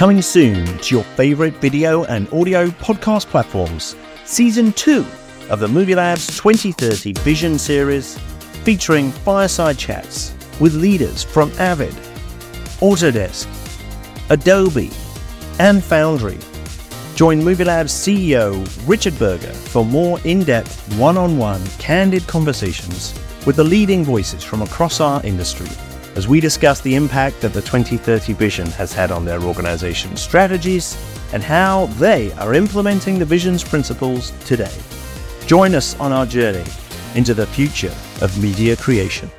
Coming soon to your favorite video and audio podcast platforms, Season 2 of the Movie Labs 2030 Vision Series, featuring fireside chats with leaders from Avid, Autodesk, Adobe, and Foundry. Join Movie Labs CEO Richard Berger for more in depth, one on one, candid conversations with the leading voices from across our industry as we discuss the impact that the 2030 vision has had on their organization's strategies and how they are implementing the vision's principles today. Join us on our journey into the future of media creation.